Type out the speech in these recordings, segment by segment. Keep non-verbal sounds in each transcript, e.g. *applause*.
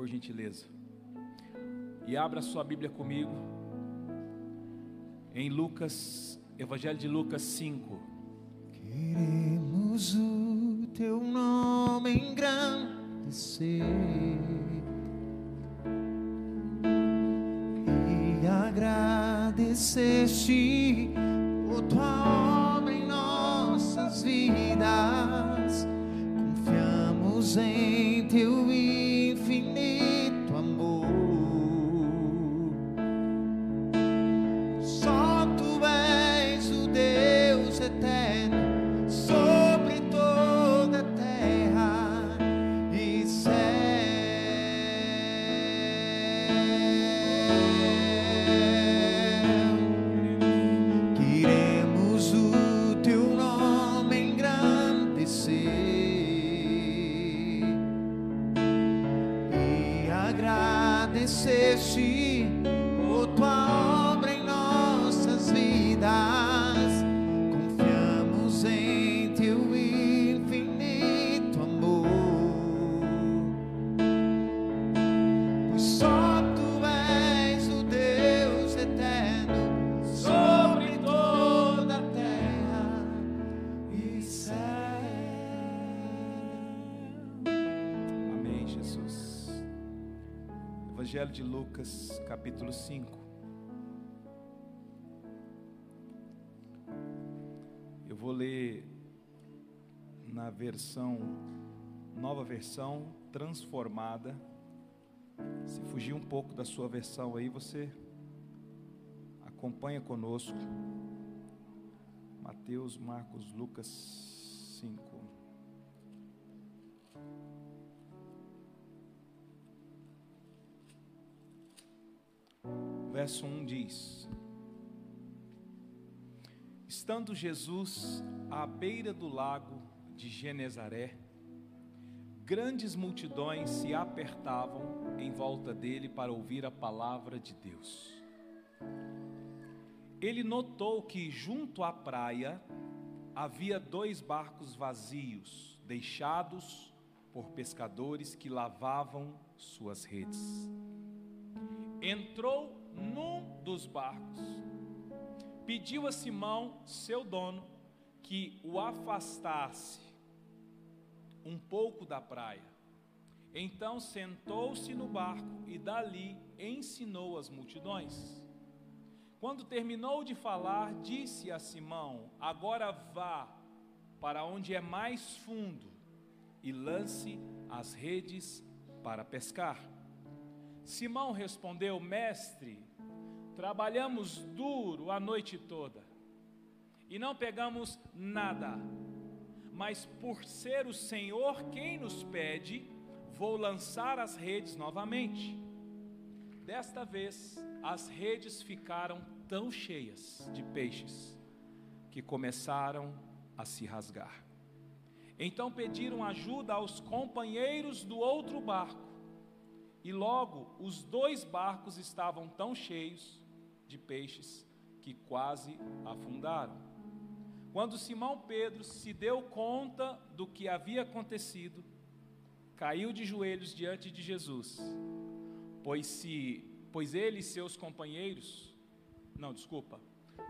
por gentileza. E abra sua Bíblia comigo em Lucas, Evangelho de Lucas 5. Queremos o teu nome engrandecer e agradecer-te por tua obra em nossas vidas. Confiamos em teu infinito Lucas, capítulo 5. Eu vou ler na versão, nova versão, transformada. Se fugir um pouco da sua versão aí, você acompanha conosco. Mateus, Marcos, Lucas 5. Verso 1 diz: Estando Jesus à beira do lago de Genezaré, grandes multidões se apertavam em volta dele para ouvir a palavra de Deus. Ele notou que junto à praia havia dois barcos vazios, deixados por pescadores que lavavam suas redes. Entrou num dos barcos, pediu a Simão, seu dono, que o afastasse um pouco da praia. Então sentou-se no barco e dali ensinou as multidões. Quando terminou de falar, disse a Simão: Agora vá para onde é mais fundo e lance as redes para pescar. Simão respondeu: Mestre, trabalhamos duro a noite toda e não pegamos nada. Mas por ser o Senhor quem nos pede, vou lançar as redes novamente. Desta vez, as redes ficaram tão cheias de peixes que começaram a se rasgar. Então pediram ajuda aos companheiros do outro barco, e logo os dois barcos estavam tão cheios de peixes que quase afundaram. Quando Simão Pedro se deu conta do que havia acontecido, caiu de joelhos diante de Jesus, pois se pois ele e seus companheiros, não, desculpa.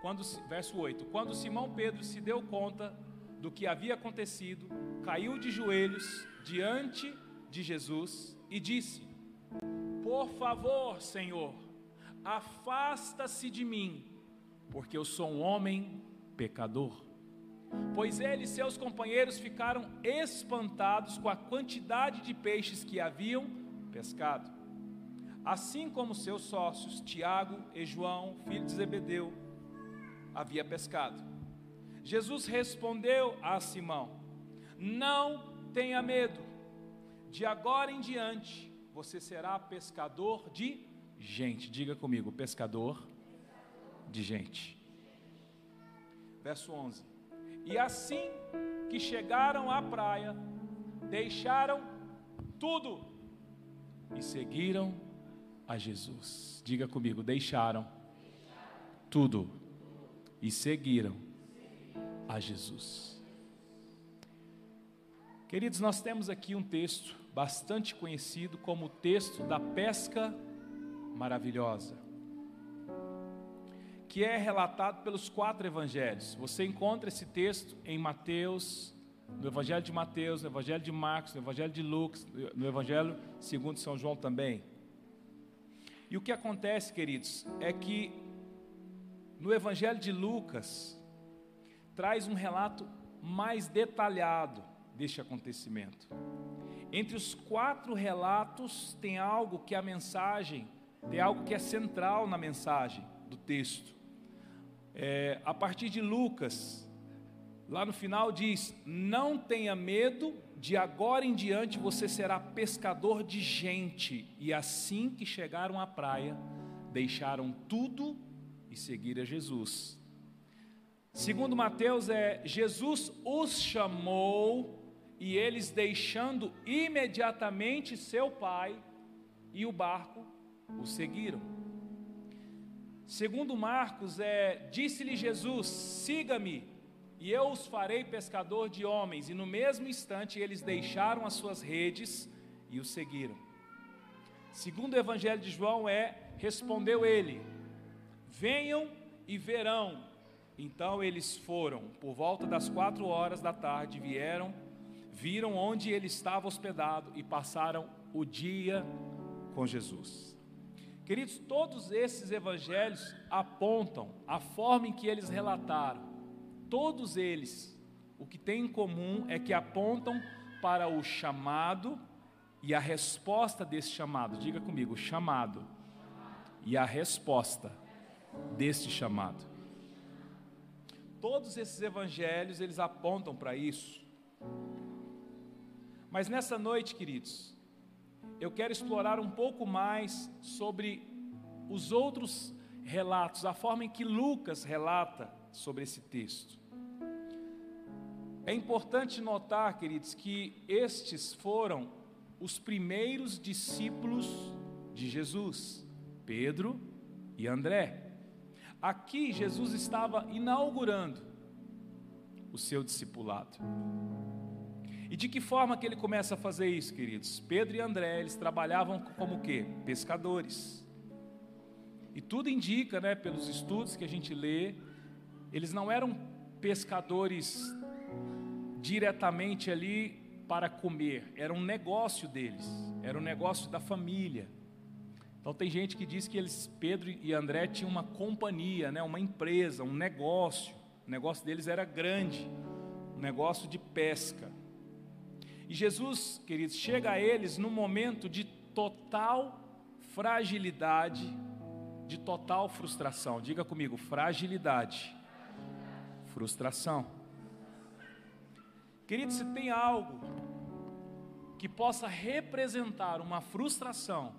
Quando verso 8, quando Simão Pedro se deu conta do que havia acontecido, caiu de joelhos diante de Jesus e disse: Por favor, Senhor, afasta-se de mim, porque eu sou um homem pecador. Pois ele e seus companheiros ficaram espantados com a quantidade de peixes que haviam pescado. Assim como seus sócios, Tiago e João, filhos de Zebedeu, havia pescado. Jesus respondeu a Simão: Não tenha medo, de agora em diante você será pescador de gente. Diga comigo, pescador de gente. Verso 11: E assim que chegaram à praia, deixaram tudo e seguiram a Jesus. Diga comigo, deixaram tudo e seguiram a Jesus. Queridos, nós temos aqui um texto bastante conhecido como o texto da pesca maravilhosa, que é relatado pelos quatro evangelhos. Você encontra esse texto em Mateus, no Evangelho de Mateus, no Evangelho de Marcos, no Evangelho de Lucas, no Evangelho segundo São João também. E o que acontece, queridos, é que no Evangelho de Lucas traz um relato mais detalhado deste acontecimento. Entre os quatro relatos tem algo que a mensagem, tem algo que é central na mensagem do texto. É, a partir de Lucas, lá no final diz: Não tenha medo, de agora em diante você será pescador de gente. E assim que chegaram à praia, deixaram tudo e seguiram Jesus. Segundo Mateus, é Jesus os chamou e eles, deixando imediatamente seu pai e o barco, o seguiram. Segundo Marcos, é: disse-lhe Jesus: siga-me, e eu os farei pescador de homens. E no mesmo instante eles deixaram as suas redes e o seguiram. Segundo o Evangelho de João, é: respondeu ele: venham e verão. Então eles foram, por volta das quatro horas da tarde, vieram viram onde ele estava hospedado e passaram o dia com Jesus. Queridos, todos esses evangelhos apontam a forma em que eles relataram. Todos eles, o que tem em comum é que apontam para o chamado e a resposta desse chamado. Diga comigo, chamado e a resposta deste chamado. Todos esses evangelhos, eles apontam para isso. Mas nessa noite, queridos, eu quero explorar um pouco mais sobre os outros relatos, a forma em que Lucas relata sobre esse texto. É importante notar, queridos, que estes foram os primeiros discípulos de Jesus, Pedro e André. Aqui Jesus estava inaugurando o seu discipulado. E de que forma que ele começa a fazer isso, queridos? Pedro e André, eles trabalhavam como quê? Pescadores. E tudo indica, né, pelos estudos que a gente lê, eles não eram pescadores diretamente ali para comer, era um negócio deles, era um negócio da família. Então tem gente que diz que eles, Pedro e André tinham uma companhia, né, uma empresa, um negócio. O negócio deles era grande, um negócio de pesca. E Jesus, queridos, chega a eles num momento de total fragilidade, de total frustração. Diga comigo, fragilidade, frustração. Queridos, se tem algo que possa representar uma frustração,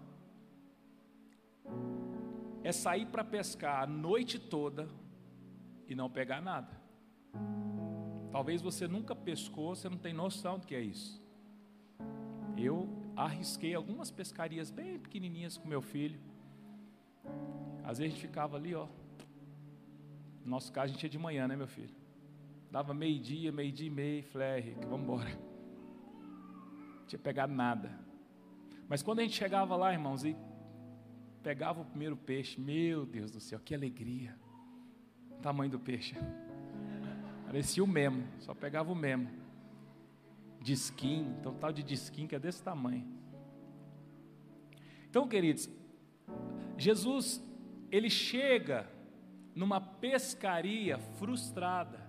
é sair para pescar a noite toda e não pegar nada. Talvez você nunca pescou, você não tem noção do que é isso. Eu arrisquei algumas pescarias bem pequenininhas com meu filho. Às vezes a gente ficava ali, ó. No nosso caso a gente ia de manhã, né, meu filho? Dava meio-dia, meio-dia e meio, falei, Rick, vamos embora. Não tinha pegado nada. Mas quando a gente chegava lá, irmãos, e pegava o primeiro peixe, meu Deus do céu, que alegria. O tamanho do peixe. Parecia o mesmo, só pegava o mesmo disquinho, então tal de disquinho que é desse tamanho. Então, queridos, Jesus, ele chega numa pescaria frustrada,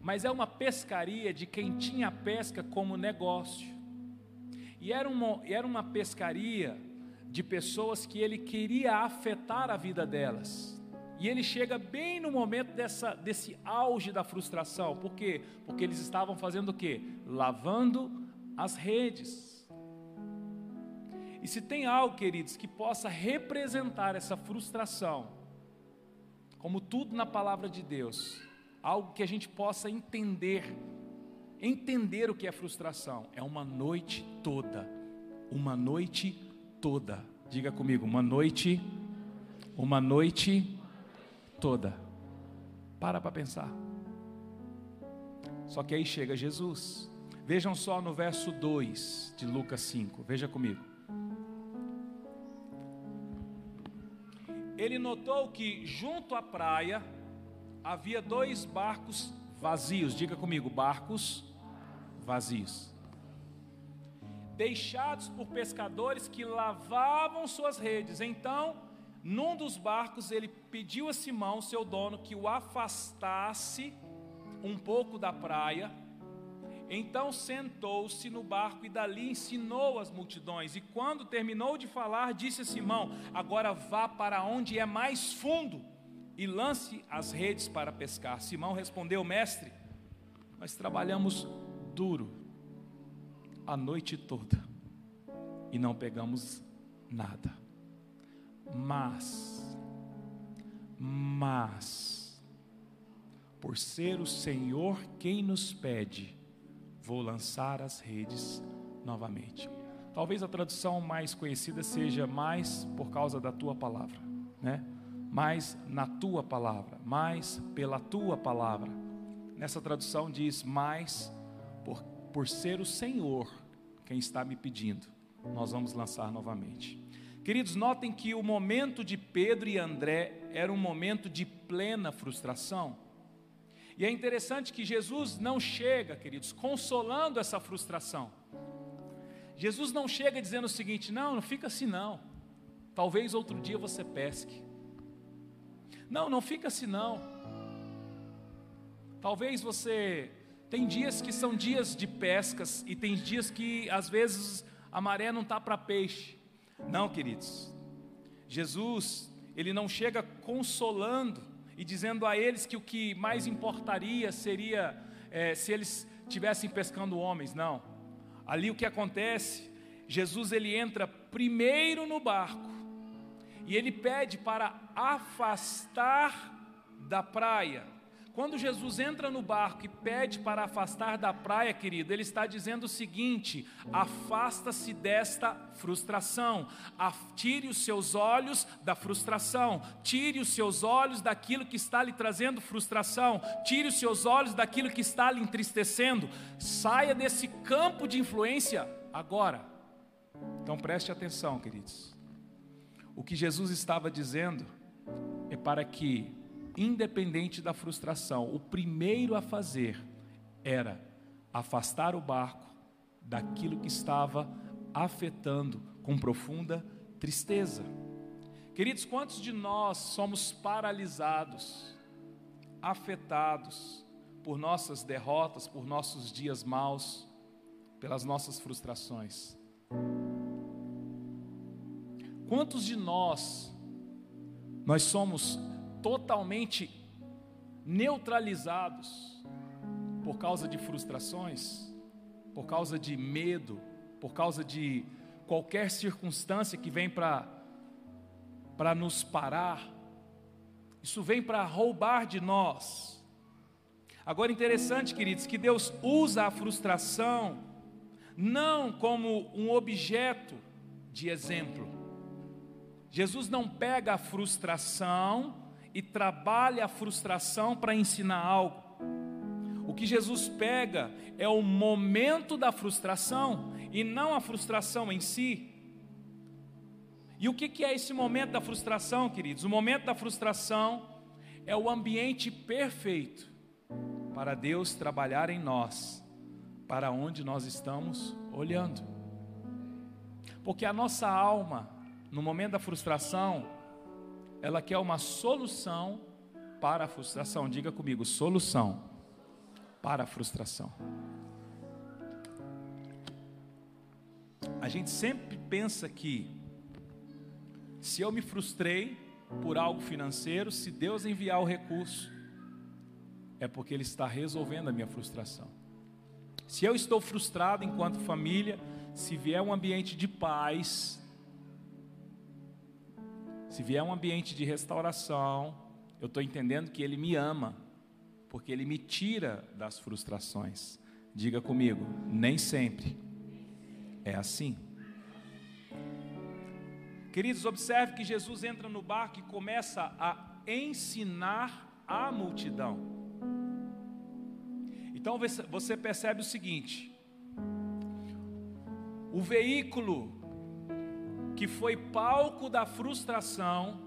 mas é uma pescaria de quem tinha a pesca como negócio, e era uma, era uma pescaria de pessoas que ele queria afetar a vida delas, e ele chega bem no momento dessa, desse auge da frustração. Por quê? Porque eles estavam fazendo o quê? Lavando as redes. E se tem algo, queridos, que possa representar essa frustração, como tudo na palavra de Deus, algo que a gente possa entender, entender o que é frustração, é uma noite toda, uma noite toda. Diga comigo, uma noite, uma noite toda. Para para pensar. Só que aí chega Jesus. Vejam só no verso 2 de Lucas 5, veja comigo. Ele notou que junto à praia havia dois barcos vazios, diga comigo, barcos vazios. Deixados por pescadores que lavavam suas redes. Então, num dos barcos, ele pediu a Simão, seu dono, que o afastasse um pouco da praia então sentou-se no barco e dali ensinou as multidões. E quando terminou de falar, disse a Simão: Agora vá para onde é mais fundo e lance as redes para pescar. Simão respondeu: Mestre, nós trabalhamos duro a noite toda e não pegamos nada. Mas, mas, por ser o Senhor quem nos pede, vou lançar as redes novamente. Talvez a tradução mais conhecida seja mais por causa da tua palavra, né? Mais na tua palavra, mais pela tua palavra. Nessa tradução diz mais por, por ser o Senhor quem está me pedindo. Nós vamos lançar novamente. Queridos, notem que o momento de Pedro e André era um momento de plena frustração. E é interessante que Jesus não chega, queridos, consolando essa frustração. Jesus não chega dizendo o seguinte: não, não fica assim não. Talvez outro dia você pesque. Não, não fica assim não. Talvez você tem dias que são dias de pescas e tem dias que às vezes a maré não está para peixe. Não, queridos. Jesus, ele não chega consolando e dizendo a eles que o que mais importaria seria é, se eles tivessem pescando homens. Não. Ali o que acontece, Jesus ele entra primeiro no barco e ele pede para afastar da praia quando Jesus entra no barco e pede para afastar da praia, querido, ele está dizendo o seguinte: afasta-se desta frustração, tire os seus olhos da frustração, tire os seus olhos daquilo que está lhe trazendo frustração, tire os seus olhos daquilo que está lhe entristecendo, saia desse campo de influência agora. Então preste atenção, queridos. O que Jesus estava dizendo é para que independente da frustração, o primeiro a fazer era afastar o barco daquilo que estava afetando com profunda tristeza. Queridos, quantos de nós somos paralisados, afetados por nossas derrotas, por nossos dias maus, pelas nossas frustrações? Quantos de nós nós somos totalmente neutralizados por causa de frustrações, por causa de medo, por causa de qualquer circunstância que vem para nos parar. Isso vem para roubar de nós. Agora interessante, queridos, que Deus usa a frustração não como um objeto de exemplo. Jesus não pega a frustração e trabalha a frustração para ensinar algo. O que Jesus pega é o momento da frustração e não a frustração em si. E o que é esse momento da frustração, queridos? O momento da frustração é o ambiente perfeito para Deus trabalhar em nós, para onde nós estamos olhando. Porque a nossa alma, no momento da frustração, ela quer uma solução para a frustração. Diga comigo, solução para a frustração. A gente sempre pensa que se eu me frustrei por algo financeiro, se Deus enviar o recurso, é porque Ele está resolvendo a minha frustração. Se eu estou frustrado enquanto família, se vier um ambiente de paz, se vier um ambiente de restauração, eu estou entendendo que Ele me ama, porque Ele me tira das frustrações. Diga comigo, nem sempre é assim. Queridos, observe que Jesus entra no barco e começa a ensinar a multidão. Então você percebe o seguinte: O veículo que foi palco da frustração,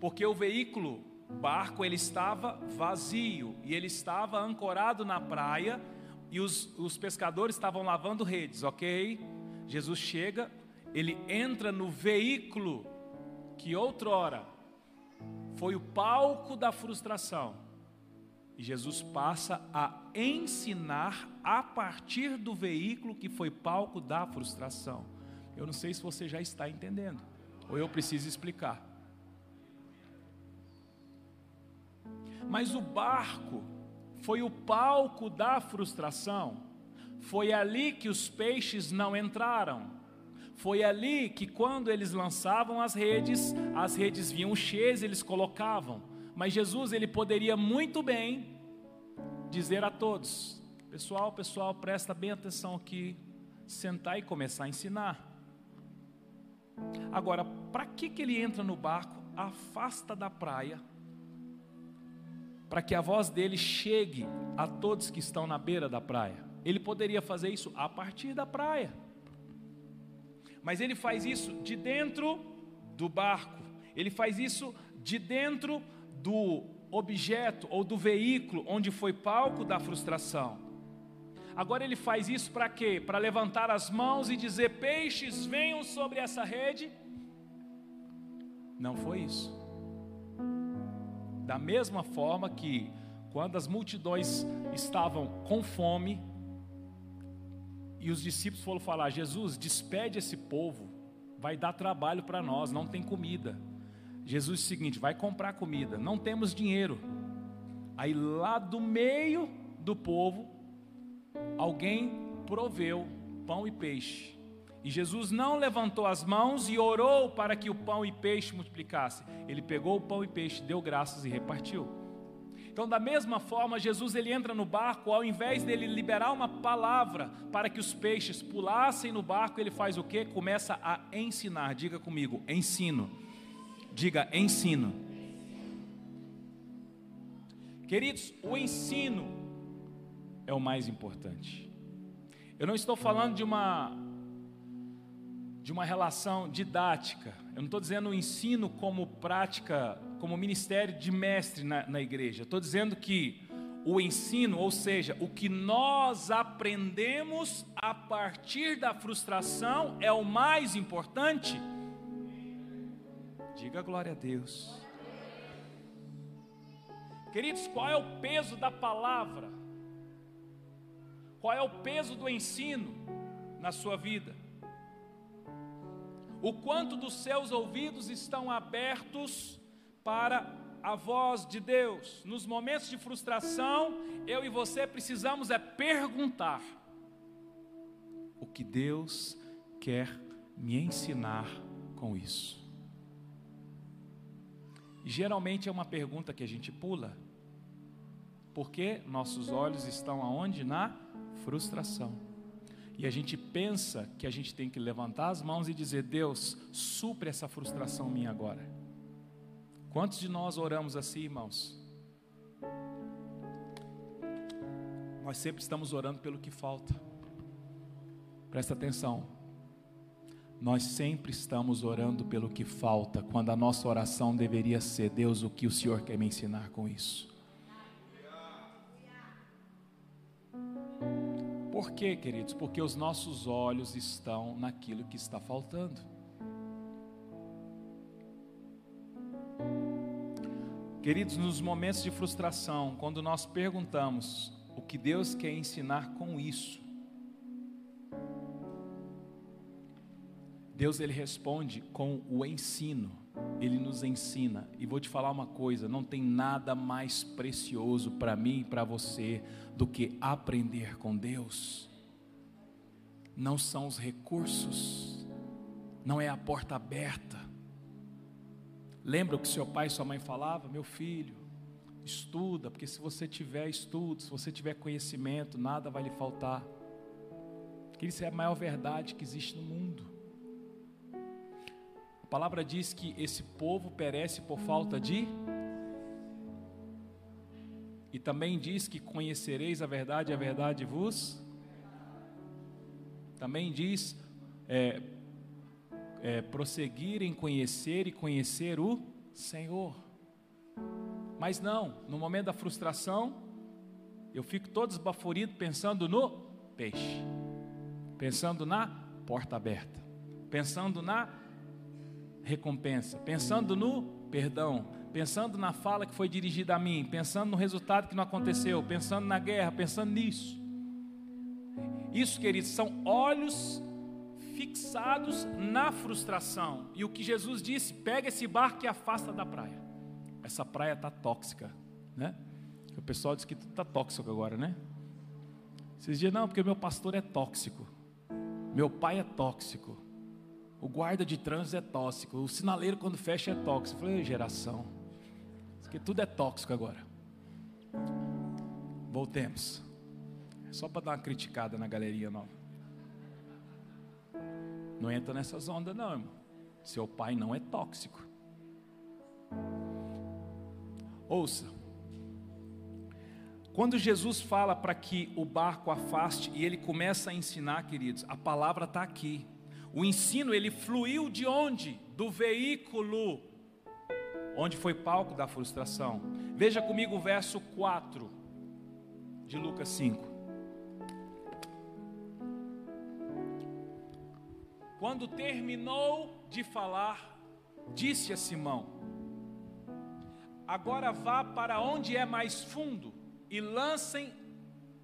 porque o veículo, barco, ele estava vazio e ele estava ancorado na praia e os, os pescadores estavam lavando redes, ok? Jesus chega, ele entra no veículo que outrora foi o palco da frustração. E Jesus passa a ensinar a partir do veículo que foi palco da frustração. Eu não sei se você já está entendendo, ou eu preciso explicar. Mas o barco foi o palco da frustração. Foi ali que os peixes não entraram. Foi ali que, quando eles lançavam as redes, as redes vinham cheias, eles colocavam. Mas Jesus, ele poderia muito bem dizer a todos: Pessoal, pessoal, presta bem atenção aqui, sentar e começar a ensinar. Agora, para que, que ele entra no barco, afasta da praia, para que a voz dele chegue a todos que estão na beira da praia? Ele poderia fazer isso a partir da praia mas ele faz isso de dentro do barco, ele faz isso de dentro do objeto ou do veículo onde foi palco da frustração. Agora ele faz isso para quê? Para levantar as mãos e dizer: peixes, venham sobre essa rede? Não foi isso. Da mesma forma que, quando as multidões estavam com fome, e os discípulos foram falar: Jesus, despede esse povo, vai dar trabalho para nós, não tem comida. Jesus disse o seguinte: vai comprar comida, não temos dinheiro. Aí lá do meio do povo, alguém proveu pão e peixe. E Jesus não levantou as mãos e orou para que o pão e peixe multiplicasse. Ele pegou o pão e peixe, deu graças e repartiu. Então, da mesma forma, Jesus ele entra no barco, ao invés dele liberar uma palavra para que os peixes pulassem no barco, ele faz o que? Começa a ensinar. Diga comigo, ensino. Diga, ensino. Queridos, o ensino é o mais importante. Eu não estou falando de uma de uma relação didática. Eu não estou dizendo o ensino como prática como ministério de mestre na, na igreja. Estou dizendo que o ensino, ou seja, o que nós aprendemos a partir da frustração é o mais importante. Diga glória a Deus. Queridos, qual é o peso da palavra? Qual é o peso do ensino na sua vida? O quanto dos seus ouvidos estão abertos para a voz de Deus. Nos momentos de frustração, eu e você precisamos é perguntar: o que Deus quer me ensinar com isso? geralmente é uma pergunta que a gente pula, porque nossos olhos estão aonde? Na frustração. E a gente pensa que a gente tem que levantar as mãos e dizer: Deus, supre essa frustração minha agora. Quantos de nós oramos assim, irmãos? Nós sempre estamos orando pelo que falta. Presta atenção. Nós sempre estamos orando pelo que falta, quando a nossa oração deveria ser: Deus, o que o Senhor quer me ensinar com isso? Por quê, queridos? Porque os nossos olhos estão naquilo que está faltando. Queridos, nos momentos de frustração, quando nós perguntamos o que Deus quer ensinar com isso, Deus ele responde com o ensino. Ele nos ensina. E vou te falar uma coisa, não tem nada mais precioso para mim e para você do que aprender com Deus. Não são os recursos, não é a porta aberta Lembra o que seu pai e sua mãe falavam? Meu filho, estuda, porque se você tiver estudo, se você tiver conhecimento, nada vai lhe faltar. Que isso é a maior verdade que existe no mundo. A palavra diz que esse povo perece por falta de. E também diz que conhecereis a verdade, a verdade vos. Também diz: é, é, prosseguir em conhecer e conhecer o Senhor. Mas não, no momento da frustração, eu fico todo esbaforido pensando no peixe, pensando na porta aberta, pensando na recompensa, pensando no perdão, pensando na fala que foi dirigida a mim, pensando no resultado que não aconteceu, pensando na guerra, pensando nisso. Isso, queridos, são olhos fixados na frustração. E o que Jesus disse: pega esse barco e afasta da praia. Essa praia está tóxica, né? O pessoal diz que está tóxico agora, né? Vocês dizem, não, porque meu pastor é tóxico, meu pai é tóxico, o guarda de trânsito é tóxico, o sinaleiro quando fecha é tóxico. Eu falei, geração, porque tudo é tóxico agora. Voltemos. Só para dar uma criticada na galeria nova. Não entra nessas ondas, não, irmão. Seu pai não é tóxico. Ouça. Quando Jesus fala para que o barco afaste e ele começa a ensinar, queridos, a palavra está aqui. O ensino ele fluiu de onde? Do veículo, onde foi palco da frustração. Veja comigo o verso 4 de Lucas 5. Quando terminou de falar, disse a Simão: Agora vá para onde é mais fundo e lancem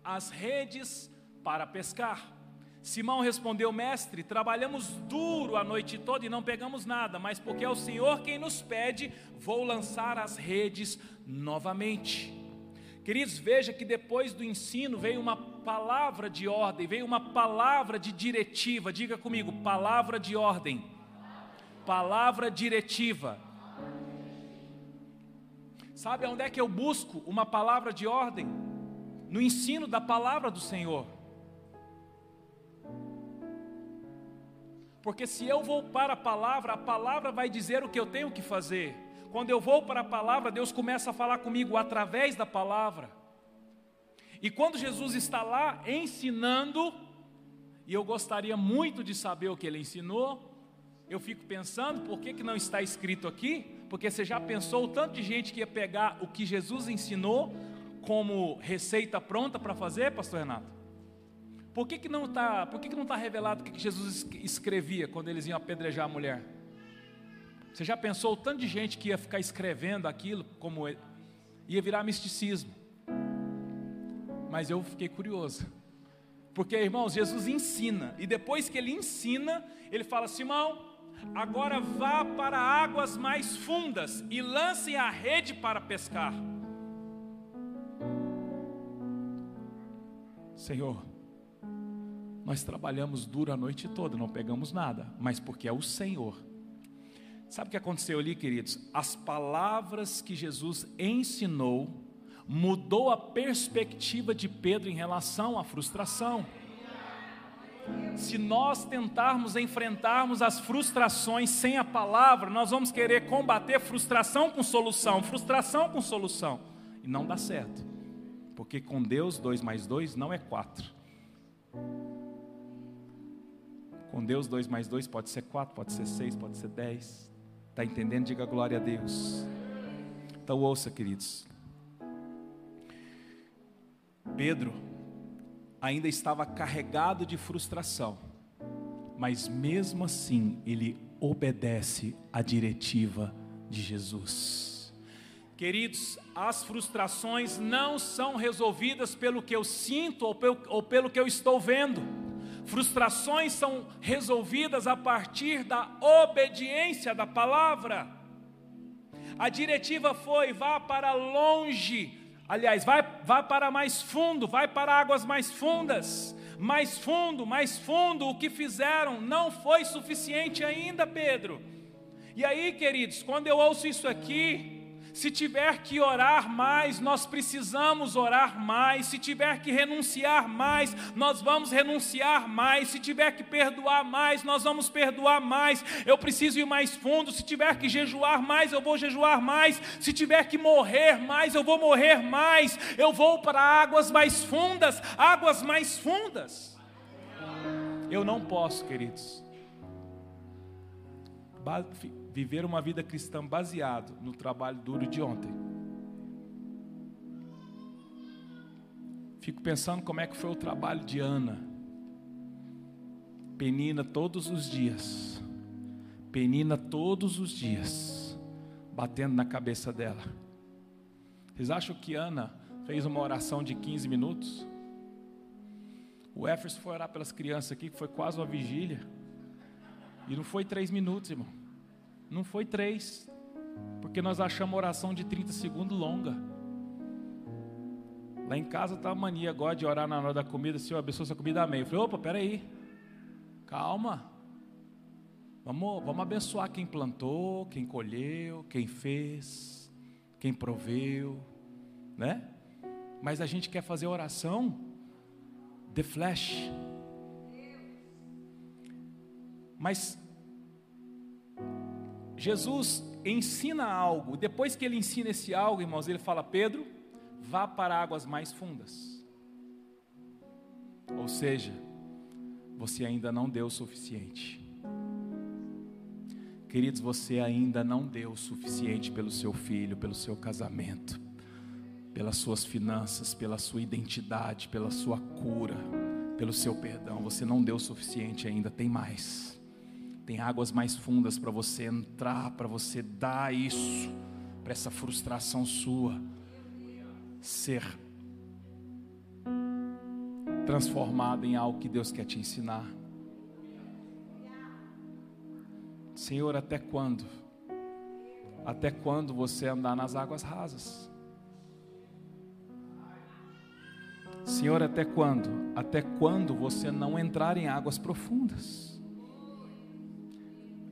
as redes para pescar. Simão respondeu: Mestre, trabalhamos duro a noite toda e não pegamos nada, mas porque é o Senhor quem nos pede, vou lançar as redes novamente. Queridos, veja que depois do ensino veio uma palavra de ordem, veio uma palavra de diretiva. Diga comigo, palavra de ordem. Palavra diretiva. Sabe onde é que eu busco uma palavra de ordem? No ensino da palavra do Senhor. Porque se eu vou para a palavra, a palavra vai dizer o que eu tenho que fazer. Quando eu vou para a palavra, Deus começa a falar comigo através da palavra. E quando Jesus está lá ensinando, e eu gostaria muito de saber o que ele ensinou, eu fico pensando, por que, que não está escrito aqui? Porque você já pensou o tanto de gente que ia pegar o que Jesus ensinou como receita pronta para fazer, pastor Renato? Por que, que não está, por que, que não está revelado o que Jesus escrevia quando eles iam apedrejar a mulher? Você já pensou o tanto de gente que ia ficar escrevendo aquilo como ia virar misticismo? Mas eu fiquei curioso. Porque, irmãos, Jesus ensina, e depois que ele ensina, ele fala: Simão, agora vá para águas mais fundas e lance a rede para pescar. Senhor, nós trabalhamos duro a noite toda, não pegamos nada, mas porque é o Senhor Sabe o que aconteceu ali, queridos? As palavras que Jesus ensinou mudou a perspectiva de Pedro em relação à frustração. Se nós tentarmos enfrentarmos as frustrações sem a palavra, nós vamos querer combater frustração com solução, frustração com solução, e não dá certo, porque com Deus, dois mais dois não é quatro. Com Deus, dois mais dois pode ser quatro, pode ser seis, pode ser dez. Está entendendo? Diga glória a Deus. Então ouça, queridos. Pedro ainda estava carregado de frustração, mas mesmo assim ele obedece à diretiva de Jesus. Queridos, as frustrações não são resolvidas pelo que eu sinto ou pelo, ou pelo que eu estou vendo Frustrações são resolvidas a partir da obediência da palavra. A diretiva foi: vá para longe, aliás, vai, vá para mais fundo, vai para águas mais fundas. Mais fundo, mais fundo, o que fizeram não foi suficiente ainda, Pedro. E aí, queridos, quando eu ouço isso aqui, se tiver que orar mais, nós precisamos orar mais. Se tiver que renunciar mais, nós vamos renunciar mais. Se tiver que perdoar mais, nós vamos perdoar mais. Eu preciso ir mais fundo. Se tiver que jejuar mais, eu vou jejuar mais. Se tiver que morrer mais, eu vou morrer mais. Eu vou para águas mais fundas águas mais fundas. Eu não posso, queridos, viver uma vida cristã baseado no trabalho duro de ontem. Fico pensando como é que foi o trabalho de Ana. Penina todos os dias. Penina todos os dias, batendo na cabeça dela. Vocês acham que Ana fez uma oração de 15 minutos? O Éfeso foi orar pelas crianças aqui, que foi quase uma vigília. E não foi três minutos, irmão. Não foi três. Porque nós achamos a oração de 30 segundos longa. Lá em casa tá a mania agora de orar na hora da comida, Senhor, abençoa essa comida, amém. Eu falei, opa, peraí. Calma. Vamos, vamos abençoar quem plantou, quem colheu, quem fez, quem proveu, né? Mas a gente quer fazer oração the flesh. Mas Jesus ensina algo, depois que ele ensina esse algo, irmãos, ele fala: Pedro, vá para águas mais fundas. Ou seja, você ainda não deu o suficiente. Queridos, você ainda não deu o suficiente pelo seu filho, pelo seu casamento pelas suas finanças, pela sua identidade, pela sua cura, pelo seu perdão. Você não deu o suficiente ainda, tem mais. Tem águas mais fundas para você entrar, para você dar isso, para essa frustração sua ser transformada em algo que Deus quer te ensinar. Senhor, até quando? Até quando você andar nas águas rasas? Senhor, até quando? Até quando você não entrar em águas profundas?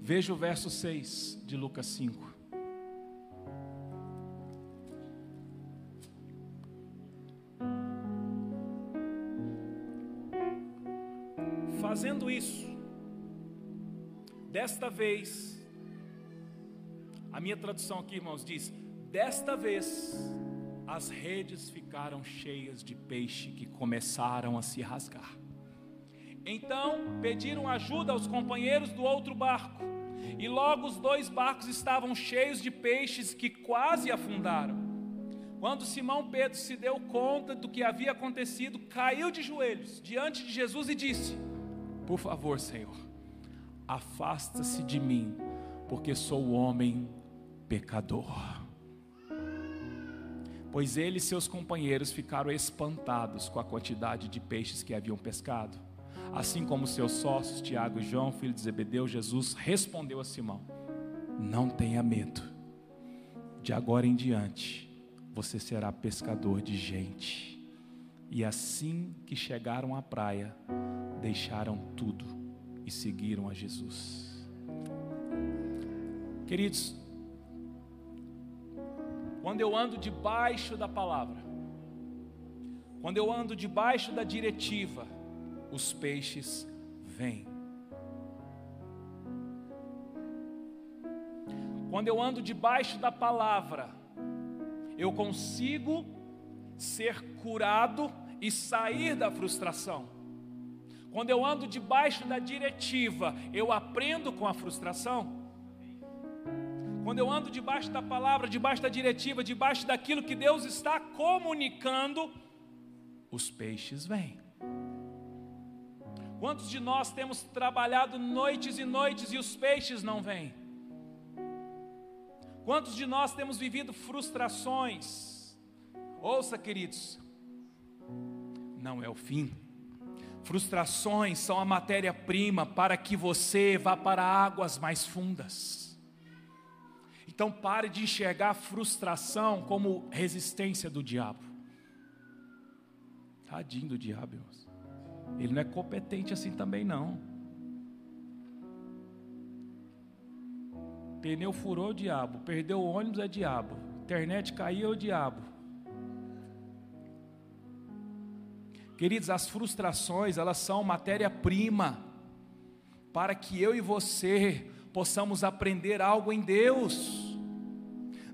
Veja o verso 6 de Lucas 5. Fazendo isso, desta vez, a minha tradução aqui, irmãos, diz: desta vez, as redes ficaram cheias de peixe que começaram a se rasgar. Então pediram ajuda aos companheiros do outro barco, e logo os dois barcos estavam cheios de peixes que quase afundaram. Quando Simão Pedro se deu conta do que havia acontecido, caiu de joelhos diante de Jesus e disse: Por favor, Senhor, afasta-se de mim, porque sou homem pecador pois ele e seus companheiros ficaram espantados com a quantidade de peixes que haviam pescado. Assim como seus sócios, Tiago e João, filho de Zebedeu, Jesus respondeu a Simão: Não tenha medo, de agora em diante você será pescador de gente. E assim que chegaram à praia, deixaram tudo e seguiram a Jesus. Queridos, quando eu ando debaixo da palavra, quando eu ando debaixo da diretiva, os peixes vêm. Quando eu ando debaixo da palavra, eu consigo ser curado e sair da frustração. Quando eu ando debaixo da diretiva, eu aprendo com a frustração. Quando eu ando debaixo da palavra, debaixo da diretiva, debaixo daquilo que Deus está comunicando, os peixes vêm. Quantos de nós temos trabalhado noites e noites e os peixes não vêm? Quantos de nós temos vivido frustrações? Ouça, queridos, não é o fim. Frustrações são a matéria-prima para que você vá para águas mais fundas. Então pare de enxergar a frustração como resistência do diabo. Tadinho do diabo, irmãos. Ele não é competente assim também não. Pneu furou o diabo, perdeu o ônibus é diabo, internet caiu é o diabo. Queridos, as frustrações, elas são matéria-prima para que eu e você possamos aprender algo em Deus.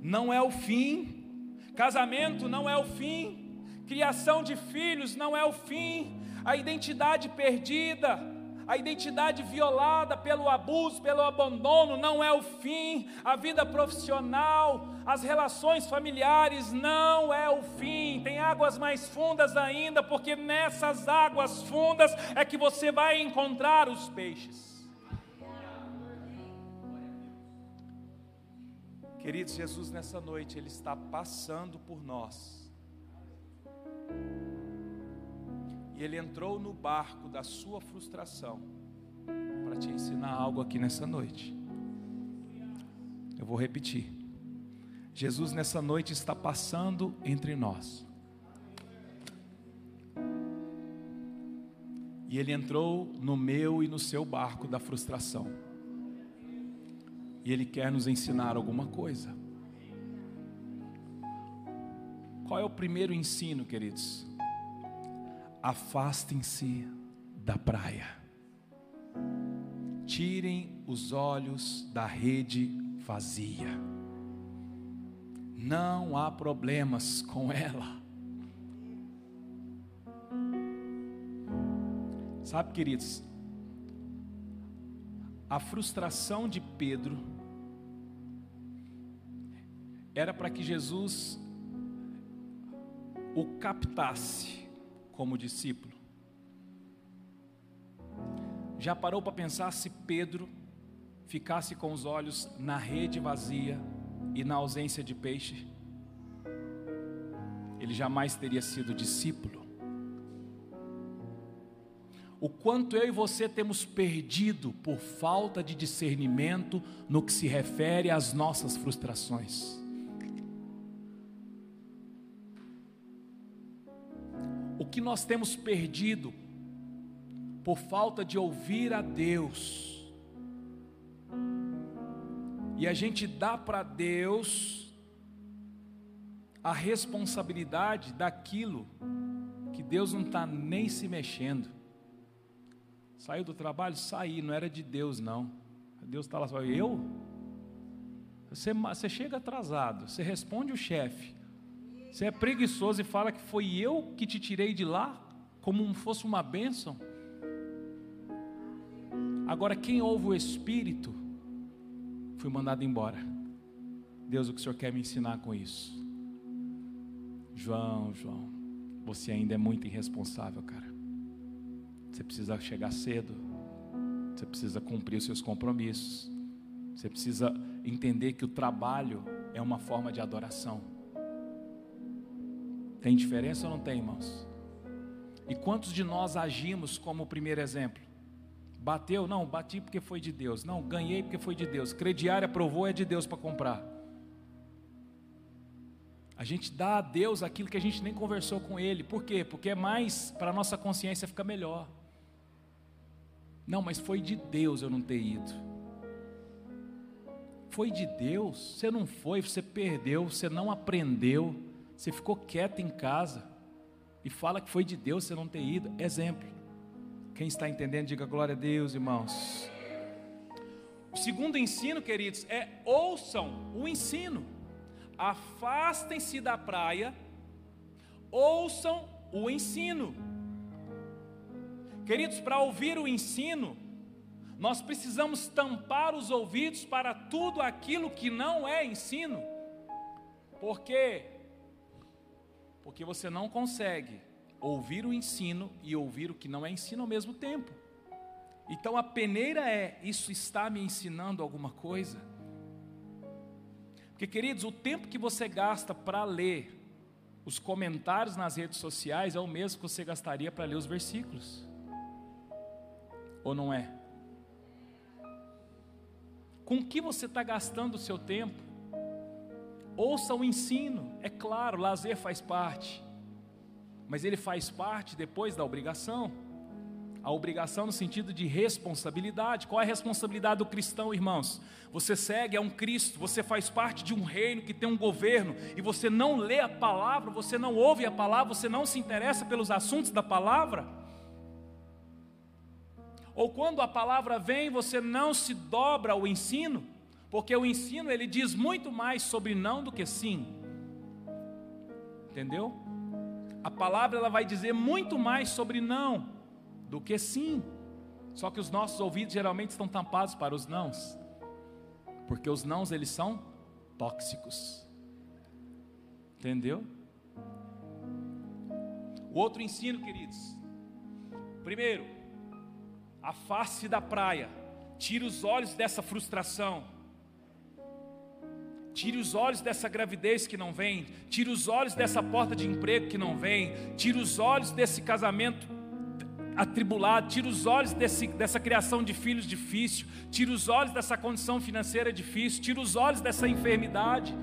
Não é o fim, casamento não é o fim, criação de filhos não é o fim, a identidade perdida, A identidade violada pelo abuso, pelo abandono, não é o fim. A vida profissional, as relações familiares, não é o fim. Tem águas mais fundas ainda, porque nessas águas fundas é que você vai encontrar os peixes. Queridos, Jesus nessa noite, Ele está passando por nós. E Ele entrou no barco da sua frustração para te ensinar algo aqui nessa noite. Eu vou repetir. Jesus nessa noite está passando entre nós. E Ele entrou no meu e no seu barco da frustração. E Ele quer nos ensinar alguma coisa. Qual é o primeiro ensino, queridos? Afastem-se da praia. Tirem os olhos da rede vazia. Não há problemas com ela. Sabe, queridos, a frustração de Pedro era para que Jesus o captasse como discípulo. Já parou para pensar se Pedro ficasse com os olhos na rede vazia e na ausência de peixe? Ele jamais teria sido discípulo o quanto eu e você temos perdido por falta de discernimento no que se refere às nossas frustrações. Que nós temos perdido por falta de ouvir a Deus. E a gente dá para Deus a responsabilidade daquilo que Deus não está nem se mexendo. Saiu do trabalho? Saí, não era de Deus, não. Deus está lá, eu? Você, você chega atrasado, você responde o chefe, você é preguiçoso e fala que foi eu que te tirei de lá, como fosse uma bênção. Agora, quem ouve o Espírito, foi mandado embora. Deus, o que o Senhor quer me ensinar com isso? João, João, você ainda é muito irresponsável, cara. Você precisa chegar cedo. Você precisa cumprir os seus compromissos. Você precisa entender que o trabalho é uma forma de adoração. Tem diferença ou não tem, irmãos? E quantos de nós agimos como o primeiro exemplo? Bateu? Não, bati porque foi de Deus. Não, ganhei porque foi de Deus. Crediário aprovou, é de Deus para comprar. A gente dá a Deus aquilo que a gente nem conversou com Ele. Por quê? Porque é mais para a nossa consciência ficar melhor. Não, mas foi de Deus eu não ter ido. Foi de Deus, você não foi, você perdeu, você não aprendeu, você ficou quieto em casa e fala que foi de Deus você não ter ido. Exemplo. Quem está entendendo, diga glória a Deus, irmãos. O segundo ensino, queridos, é ouçam o ensino. Afastem-se da praia, ouçam o ensino. Queridos, para ouvir o ensino, nós precisamos tampar os ouvidos para tudo aquilo que não é ensino. Por quê? Porque você não consegue ouvir o ensino e ouvir o que não é ensino ao mesmo tempo. Então a peneira é: isso está me ensinando alguma coisa? Porque, queridos, o tempo que você gasta para ler os comentários nas redes sociais é o mesmo que você gastaria para ler os versículos. Ou não é? Com que você está gastando o seu tempo? Ouça o ensino, é claro, lazer faz parte, mas ele faz parte depois da obrigação. A obrigação no sentido de responsabilidade. Qual é a responsabilidade do cristão, irmãos? Você segue a um Cristo, você faz parte de um reino que tem um governo, e você não lê a palavra, você não ouve a palavra, você não se interessa pelos assuntos da palavra ou quando a palavra vem, você não se dobra ao ensino, porque o ensino ele diz muito mais sobre não do que sim. Entendeu? A palavra ela vai dizer muito mais sobre não do que sim. Só que os nossos ouvidos geralmente estão tampados para os nãos, porque os nãos eles são tóxicos. Entendeu? O outro ensino, queridos. Primeiro, afaste da praia, tire os olhos dessa frustração. Tire os olhos dessa gravidez que não vem, tire os olhos dessa porta de emprego que não vem, tire os olhos desse casamento atribulado, tire os olhos desse, dessa criação de filhos difícil, tire os olhos dessa condição financeira difícil, tire os olhos dessa enfermidade.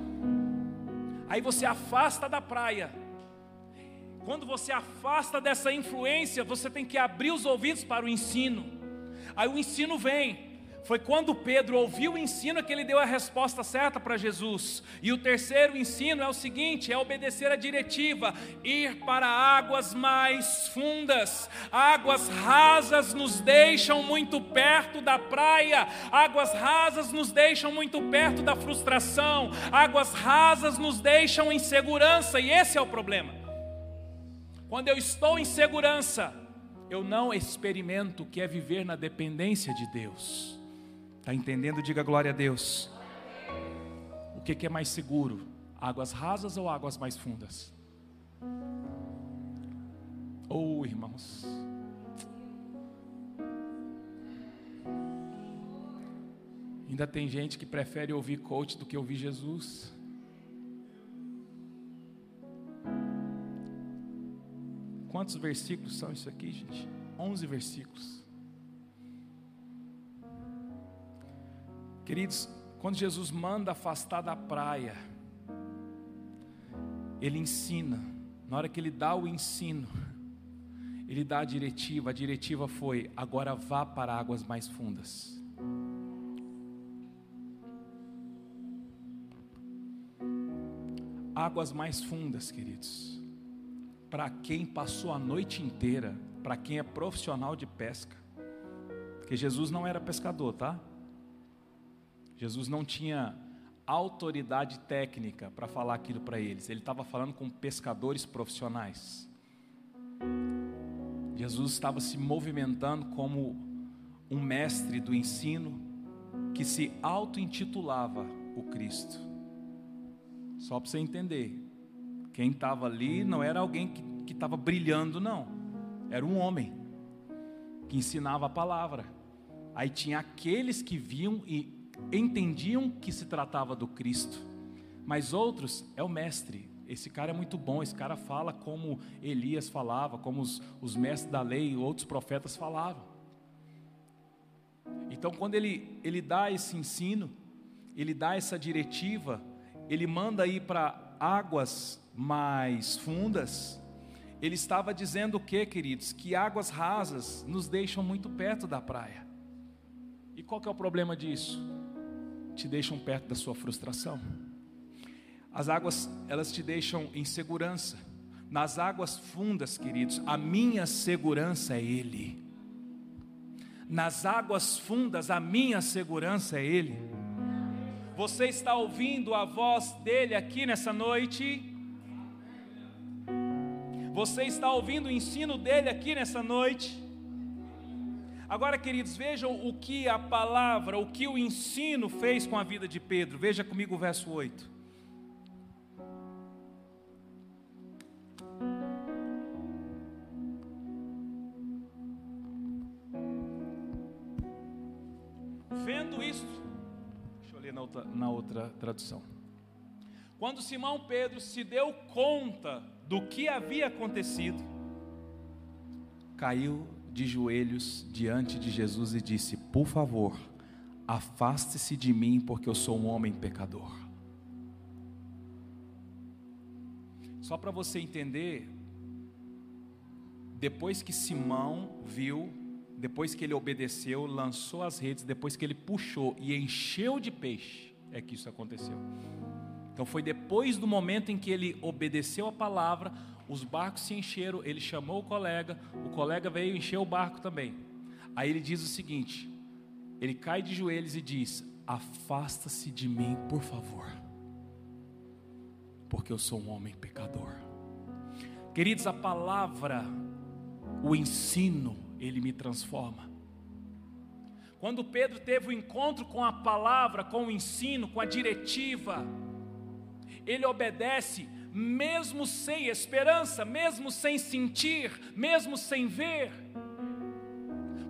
Aí você afasta da praia. Quando você afasta dessa influência, você tem que abrir os ouvidos para o ensino. Aí o ensino vem. Foi quando Pedro ouviu o ensino que ele deu a resposta certa para Jesus. E o terceiro ensino é o seguinte: é obedecer a diretiva, ir para águas mais fundas. Águas rasas nos deixam muito perto da praia, águas rasas nos deixam muito perto da frustração, águas rasas nos deixam em segurança, e esse é o problema. Quando eu estou em segurança, eu não experimento o que é viver na dependência de Deus. Está entendendo? Diga glória a Deus. O que, que é mais seguro? Águas rasas ou águas mais fundas? Oh, irmãos. Ainda tem gente que prefere ouvir coach do que ouvir Jesus. Quantos versículos são isso aqui, gente? 11 versículos. Queridos, quando Jesus manda afastar da praia, Ele ensina, na hora que Ele dá o ensino, Ele dá a diretiva, a diretiva foi: agora vá para águas mais fundas. Águas mais fundas, queridos, para quem passou a noite inteira, para quem é profissional de pesca, porque Jesus não era pescador, tá? Jesus não tinha autoridade técnica para falar aquilo para eles, ele estava falando com pescadores profissionais. Jesus estava se movimentando como um mestre do ensino que se auto-intitulava o Cristo. Só para você entender, quem estava ali não era alguém que estava brilhando, não, era um homem que ensinava a palavra. Aí tinha aqueles que viam e entendiam que se tratava do Cristo, mas outros é o mestre. Esse cara é muito bom, esse cara fala como Elias falava, como os, os mestres da lei e outros profetas falavam. Então, quando ele, ele dá esse ensino, ele dá essa diretiva, ele manda ir para águas mais fundas, ele estava dizendo o que, queridos? Que águas rasas nos deixam muito perto da praia. E qual que é o problema disso? Te deixam perto da sua frustração. As águas, elas te deixam em segurança. Nas águas fundas, queridos, a minha segurança é Ele. Nas águas fundas, a minha segurança é Ele. Você está ouvindo a voz dele aqui nessa noite? Você está ouvindo o ensino dele aqui nessa noite? Agora, queridos, vejam o que a palavra, o que o ensino fez com a vida de Pedro. Veja comigo o verso 8. Vendo isto, deixa eu ler na outra, na outra tradução. Quando Simão Pedro se deu conta do que havia acontecido, caiu de joelhos diante de Jesus e disse: Por favor, afaste-se de mim, porque eu sou um homem pecador. Só para você entender, depois que Simão viu, depois que ele obedeceu, lançou as redes, depois que ele puxou e encheu de peixe, é que isso aconteceu. Então foi depois do momento em que ele obedeceu a palavra, os barcos se encheram, ele chamou o colega, o colega veio encher o barco também. Aí ele diz o seguinte: ele cai de joelhos e diz: Afasta-se de mim, por favor, porque eu sou um homem pecador. Queridos, a palavra, o ensino, ele me transforma. Quando Pedro teve o encontro com a palavra, com o ensino, com a diretiva, ele obedece mesmo sem esperança, mesmo sem sentir, mesmo sem ver.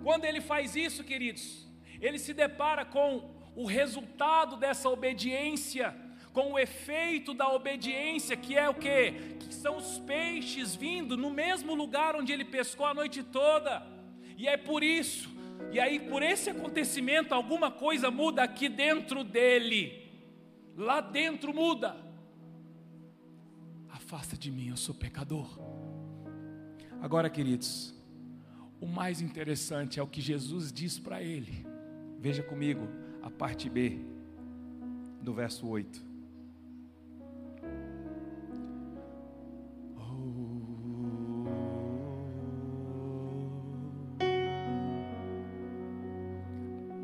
Quando ele faz isso, queridos, ele se depara com o resultado dessa obediência, com o efeito da obediência, que é o que? Que são os peixes vindo no mesmo lugar onde ele pescou a noite toda. E é por isso, e aí por esse acontecimento, alguma coisa muda aqui dentro dele. Lá dentro muda. Afasta de mim, eu sou pecador. Agora, queridos, o mais interessante é o que Jesus diz para ele. Veja comigo a parte B do verso 8.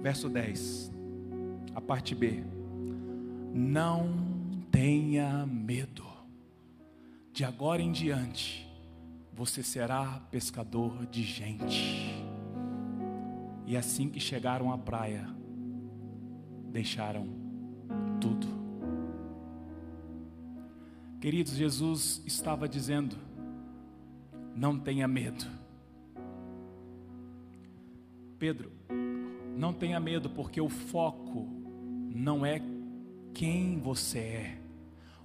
Verso 10, a parte B. Não tenha medo, de agora em diante, você será pescador de gente. E assim que chegaram à praia, deixaram tudo. Queridos, Jesus estava dizendo: não tenha medo. Pedro, não tenha medo, porque o foco não é quem você é,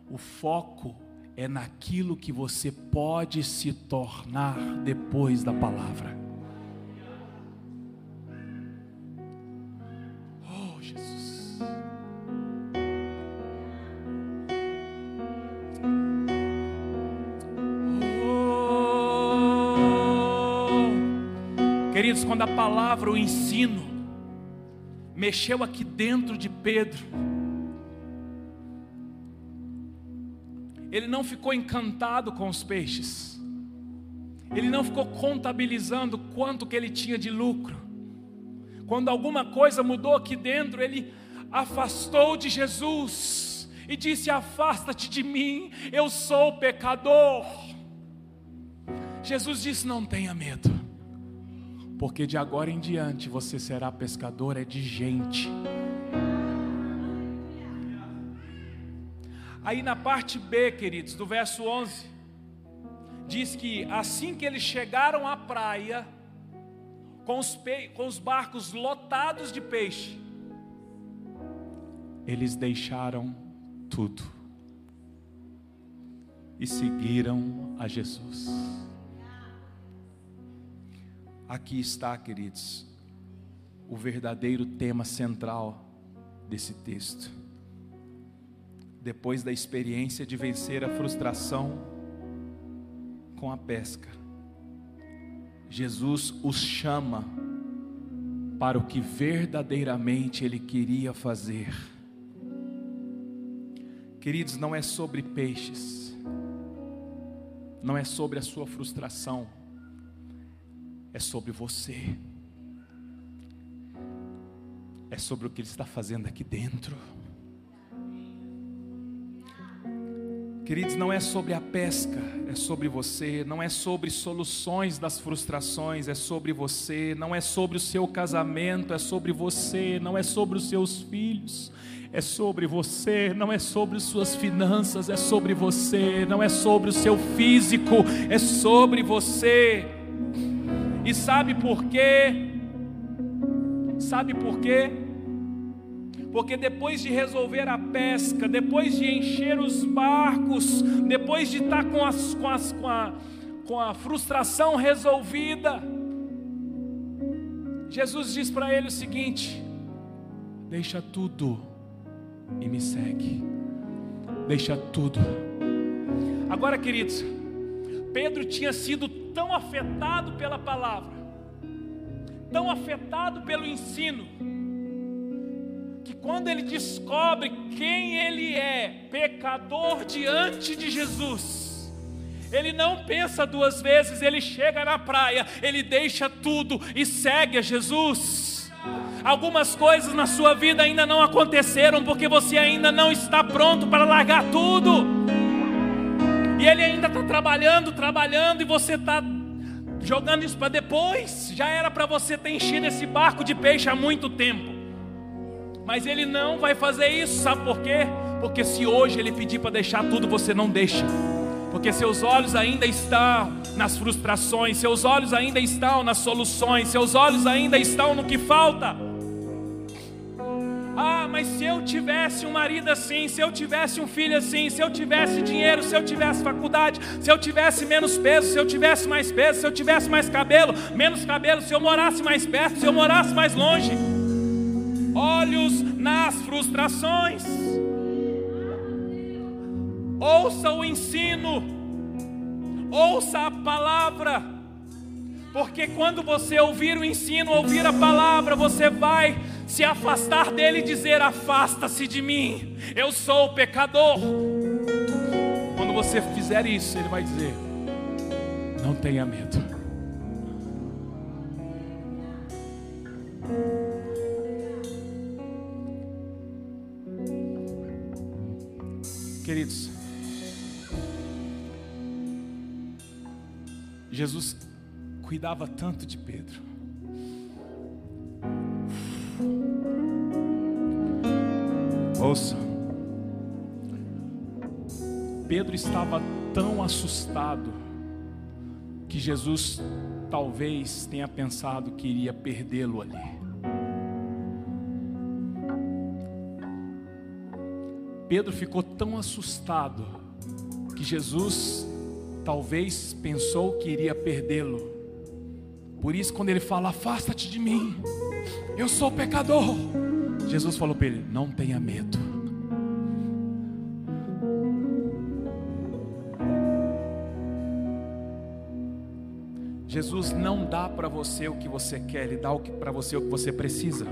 o foco é naquilo que você pode se tornar depois da palavra. Oh, Jesus. Oh. Queridos, quando a palavra, o ensino, mexeu aqui dentro de Pedro, ele não ficou encantado com os peixes, ele não ficou contabilizando quanto que ele tinha de lucro. Quando alguma coisa mudou aqui dentro, ele afastou de Jesus e disse: Afasta-te de mim, eu sou pecador. Jesus disse: Não tenha medo, porque de agora em diante você será pescador é de gente. Aí na parte B, queridos, do verso 11, diz que assim que eles chegaram à praia, com os, com os barcos lotados de peixe, eles deixaram tudo e seguiram a Jesus. Aqui está, queridos, o verdadeiro tema central desse texto depois da experiência de vencer a frustração com a pesca, Jesus os chama para o que verdadeiramente Ele queria fazer. Queridos, não é sobre peixes, não é sobre a sua frustração, é sobre você, é sobre o que Ele está fazendo aqui dentro. Queridos, não é sobre a pesca, é sobre você, não é sobre soluções das frustrações, é sobre você, não é sobre o seu casamento, é sobre você, não é sobre os seus filhos, é sobre você, não é sobre suas finanças, é sobre você, não é sobre o seu físico, é sobre você. E sabe por quê? Sabe por quê? Porque depois de resolver a pesca, depois de encher os barcos, depois de estar com, as, com, as, com, a, com a frustração resolvida, Jesus diz para ele o seguinte: deixa tudo e me segue, deixa tudo. Agora, queridos, Pedro tinha sido tão afetado pela palavra, tão afetado pelo ensino, que quando ele descobre quem ele é, pecador diante de Jesus, ele não pensa duas vezes, ele chega na praia, ele deixa tudo e segue a Jesus. Algumas coisas na sua vida ainda não aconteceram porque você ainda não está pronto para largar tudo. E ele ainda está trabalhando, trabalhando, e você está jogando isso para depois. Já era para você ter enchido esse barco de peixe há muito tempo. Mas ele não vai fazer isso, sabe por quê? Porque se hoje ele pedir para deixar tudo, você não deixa. Porque seus olhos ainda estão nas frustrações, seus olhos ainda estão nas soluções, seus olhos ainda estão no que falta. Ah, mas se eu tivesse um marido assim, se eu tivesse um filho assim, se eu tivesse dinheiro, se eu tivesse faculdade, se eu tivesse menos peso, se eu tivesse mais peso, se eu tivesse mais cabelo, menos cabelo, se eu morasse mais perto, se eu morasse mais longe. Olhos nas frustrações. Ouça o ensino, ouça a palavra, porque quando você ouvir o ensino, ouvir a palavra, você vai se afastar dele e dizer: Afasta-se de mim, eu sou pecador. Quando você fizer isso, ele vai dizer: Não tenha medo. Queridos, Jesus cuidava tanto de Pedro. Ouça. Pedro estava tão assustado que Jesus talvez tenha pensado que iria perdê-lo ali. Pedro ficou tão assustado que Jesus talvez pensou que iria perdê-lo. Por isso, quando ele fala: Afasta-te de mim, eu sou pecador. Jesus falou para ele: Não tenha medo. Jesus não dá para você o que você quer, Ele dá para você o que você precisa.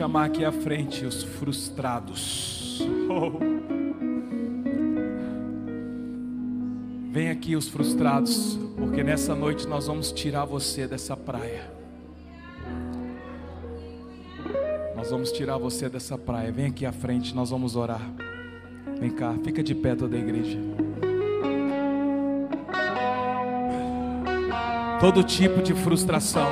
chamar aqui à frente os frustrados. *laughs* Oh. Vem aqui os frustrados, porque nessa noite nós vamos tirar você dessa praia. Nós vamos tirar você dessa praia. Vem aqui à frente, nós vamos orar. Vem cá, fica de pé toda a igreja. Todo tipo de frustração.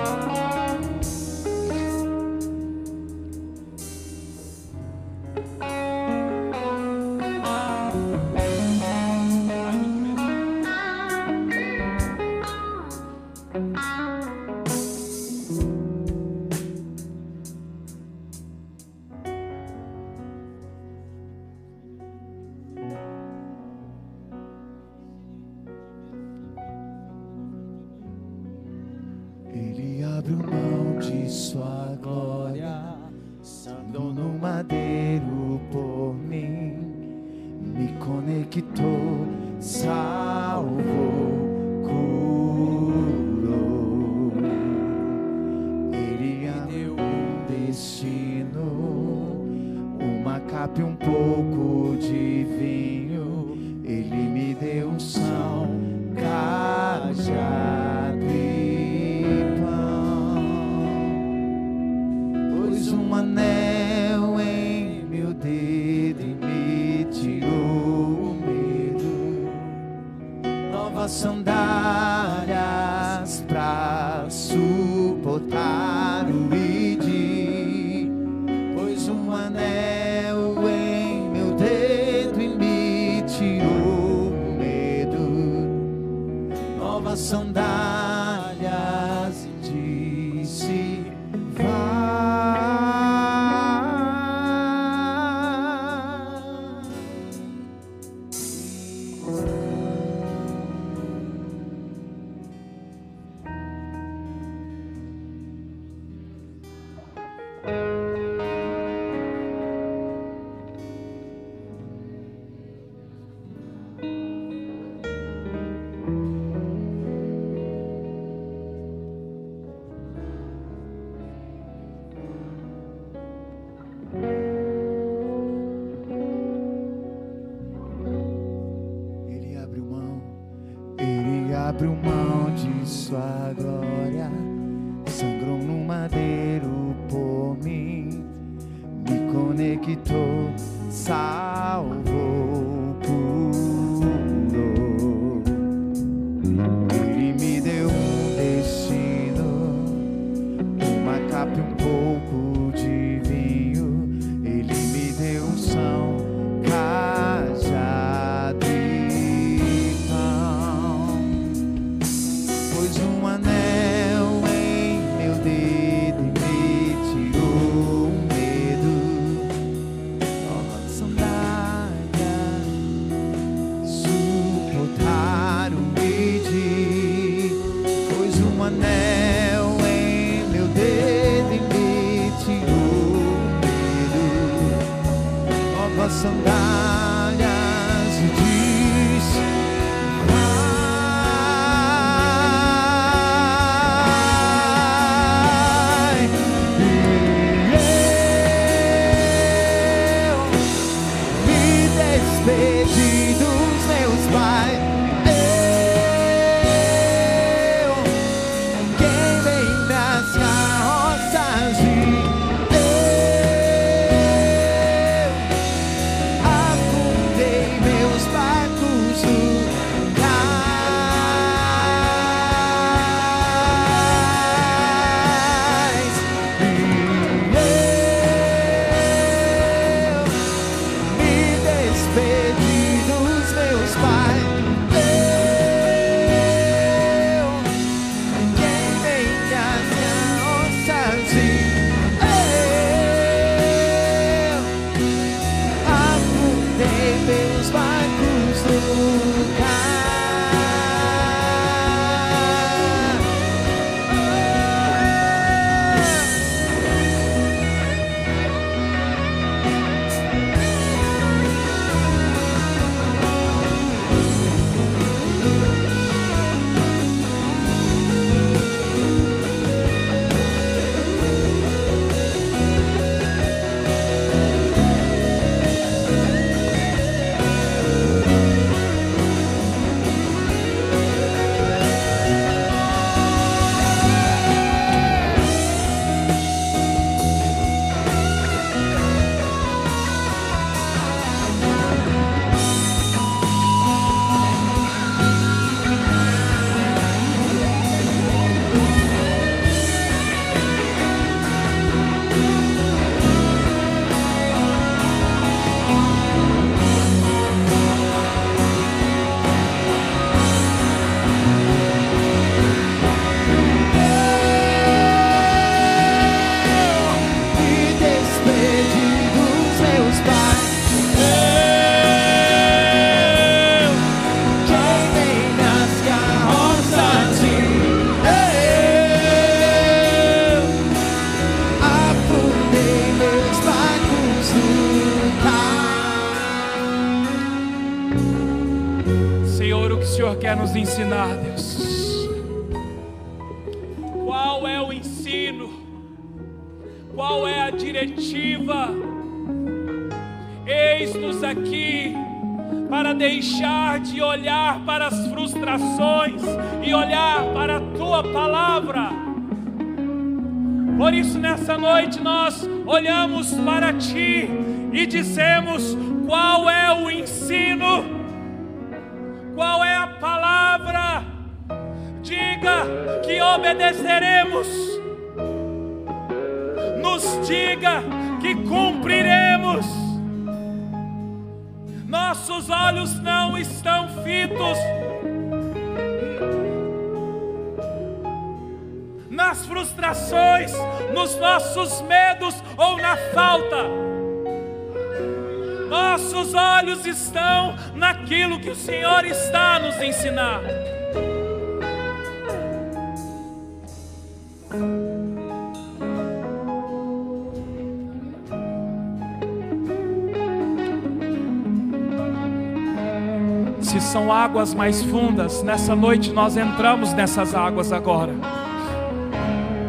Águas mais fundas, nessa noite nós entramos nessas águas agora.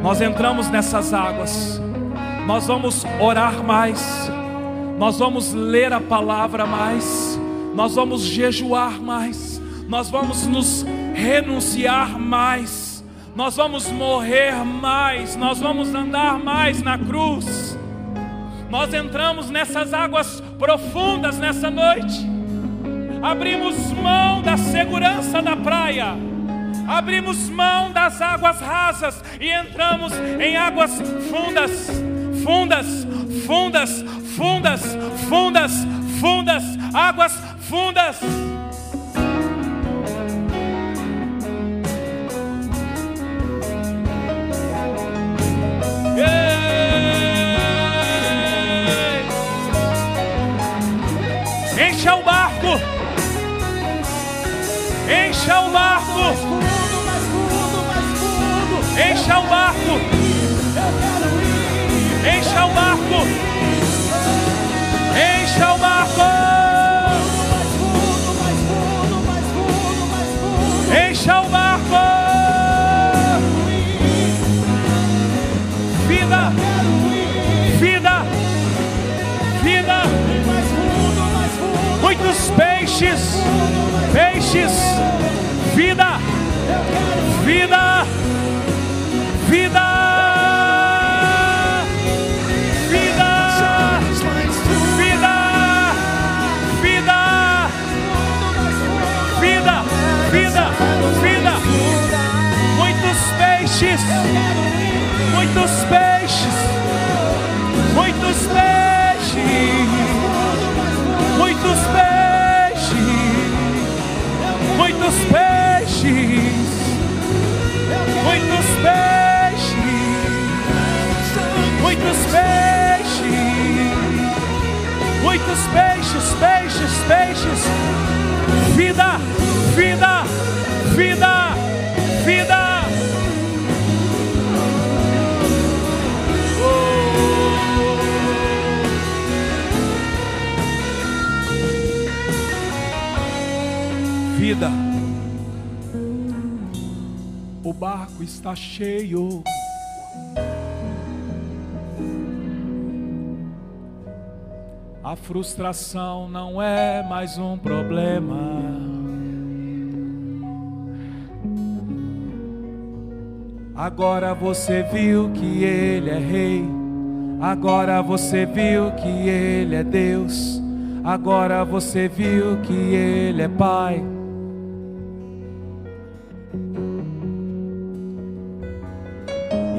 Nós entramos nessas águas. Nós vamos orar mais. Nós vamos ler a palavra mais. Nós vamos jejuar mais. Nós vamos nos renunciar mais. Nós vamos morrer mais. Nós vamos andar mais na cruz. Nós entramos nessas águas profundas nessa noite abrimos mão da segurança da praia, abrimos mão das águas rasas e entramos em águas fundas, fundas, fundas, fundas, fundas, fundas, águas fundas. Encha o barco. Encha o barco. Encha o barco. Encha o barco. Encha o barco. Vida. Vida. Vida. Muitos peixes. Peixes vida, vida, vida, vida, vida, vida, vida, vida, vida muitos peixes. Muitos peixes. Peixes, muitos peixes, peixes, peixes, vida, vida, vida, vida. vida o barco está cheio. A frustração não é mais um problema. Agora você viu que Ele é Rei. Agora você viu que Ele é Deus. Agora você viu que Ele é Pai.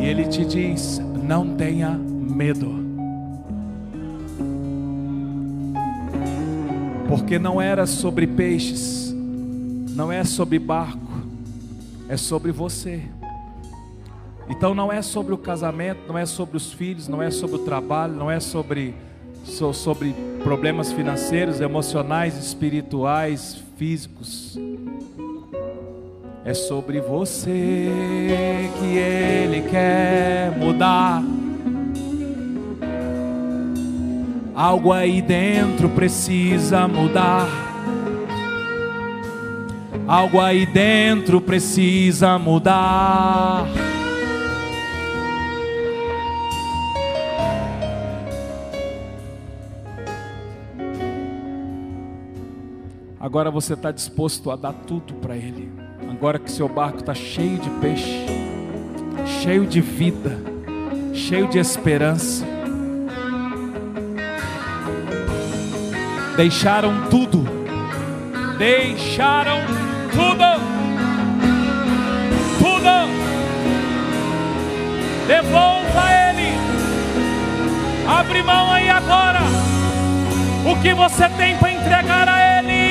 E Ele te diz: não tenha medo. Porque não era sobre peixes, não é sobre barco, é sobre você. Então não é sobre o casamento, não é sobre os filhos, não é sobre o trabalho, não é sobre, sobre problemas financeiros, emocionais, espirituais, físicos é sobre você que Ele quer mudar. Algo aí dentro precisa mudar. Algo aí dentro precisa mudar. Agora você está disposto a dar tudo para Ele. Agora que seu barco está cheio de peixe, cheio de vida, cheio de esperança. Deixaram tudo, deixaram tudo, tudo. Devolva Ele. Abre mão aí agora. O que você tem para entregar a Ele?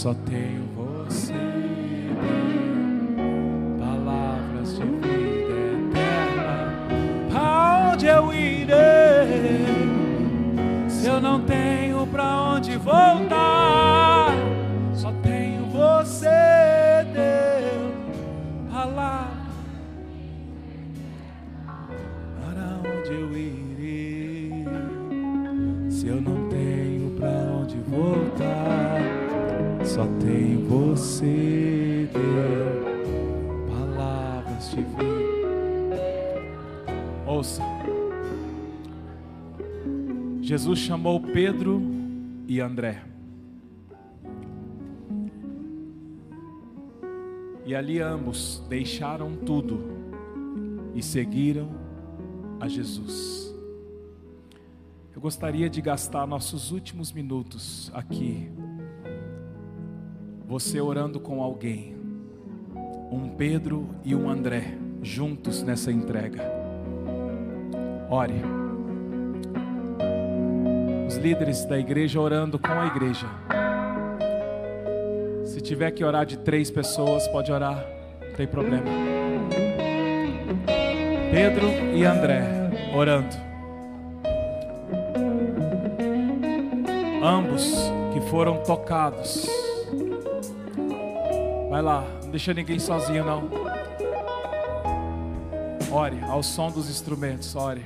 Só tenho você. Palavras de vida eterna, para onde eu irei? Se eu não tenho pra onde voltar, Jesus chamou Pedro e André. E ali ambos deixaram tudo e seguiram a Jesus. Eu gostaria de gastar nossos últimos minutos aqui, você orando com alguém, um Pedro e um André, juntos nessa entrega. Ore os líderes da igreja orando com a igreja. Se tiver que orar de três pessoas, pode orar, não tem problema. Pedro e André orando. Ambos que foram tocados. Vai lá, não deixa ninguém sozinho não. Ore ao som dos instrumentos, ore.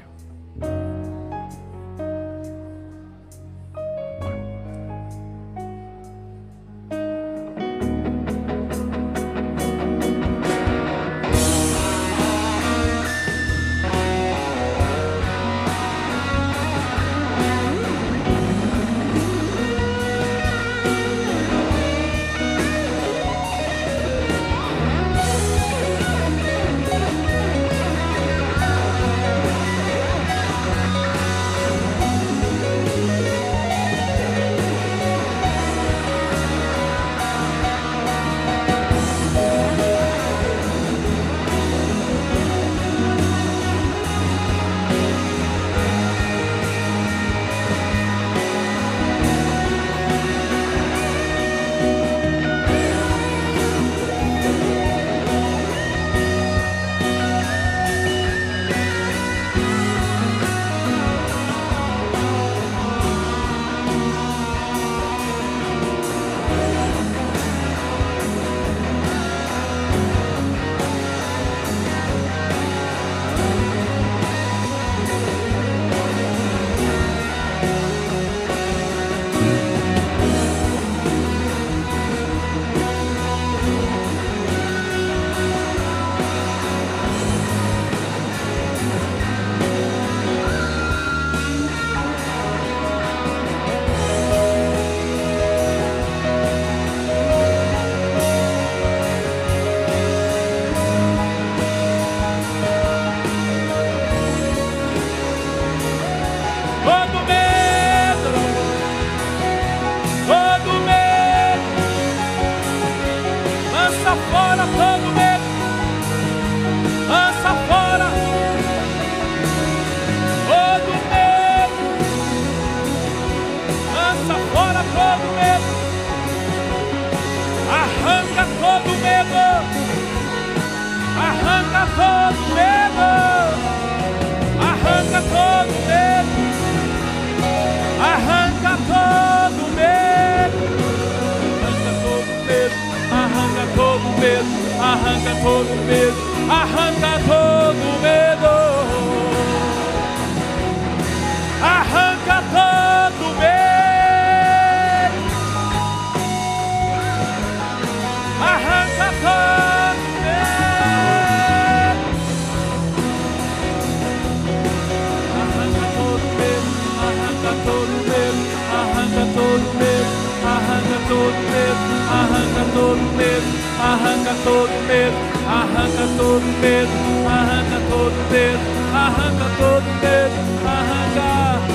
Arranca todo medo, arranca todo medo, arranca todo medo, arranca todo medo, arranca todo medo, arranca todo medo, medo, arranca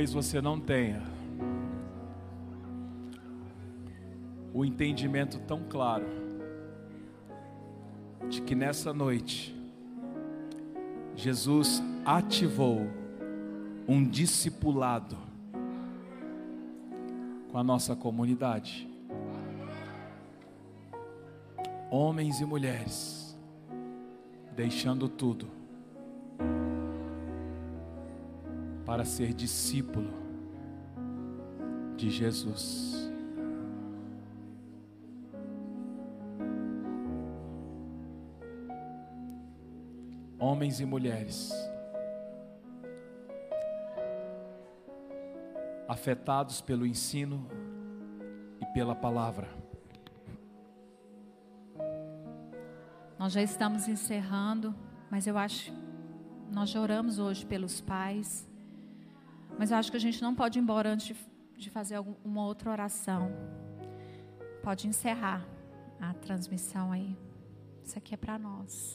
Talvez você não tenha o entendimento tão claro de que nessa noite Jesus ativou um discipulado com a nossa comunidade. Homens e mulheres deixando tudo para ser discípulo de Jesus. Homens e mulheres afetados pelo ensino e pela palavra. Nós já estamos encerrando, mas eu acho nós já oramos hoje pelos pais, mas eu acho que a gente não pode ir embora antes de, de fazer algum, uma outra oração. Pode encerrar a transmissão aí. Isso aqui é para nós.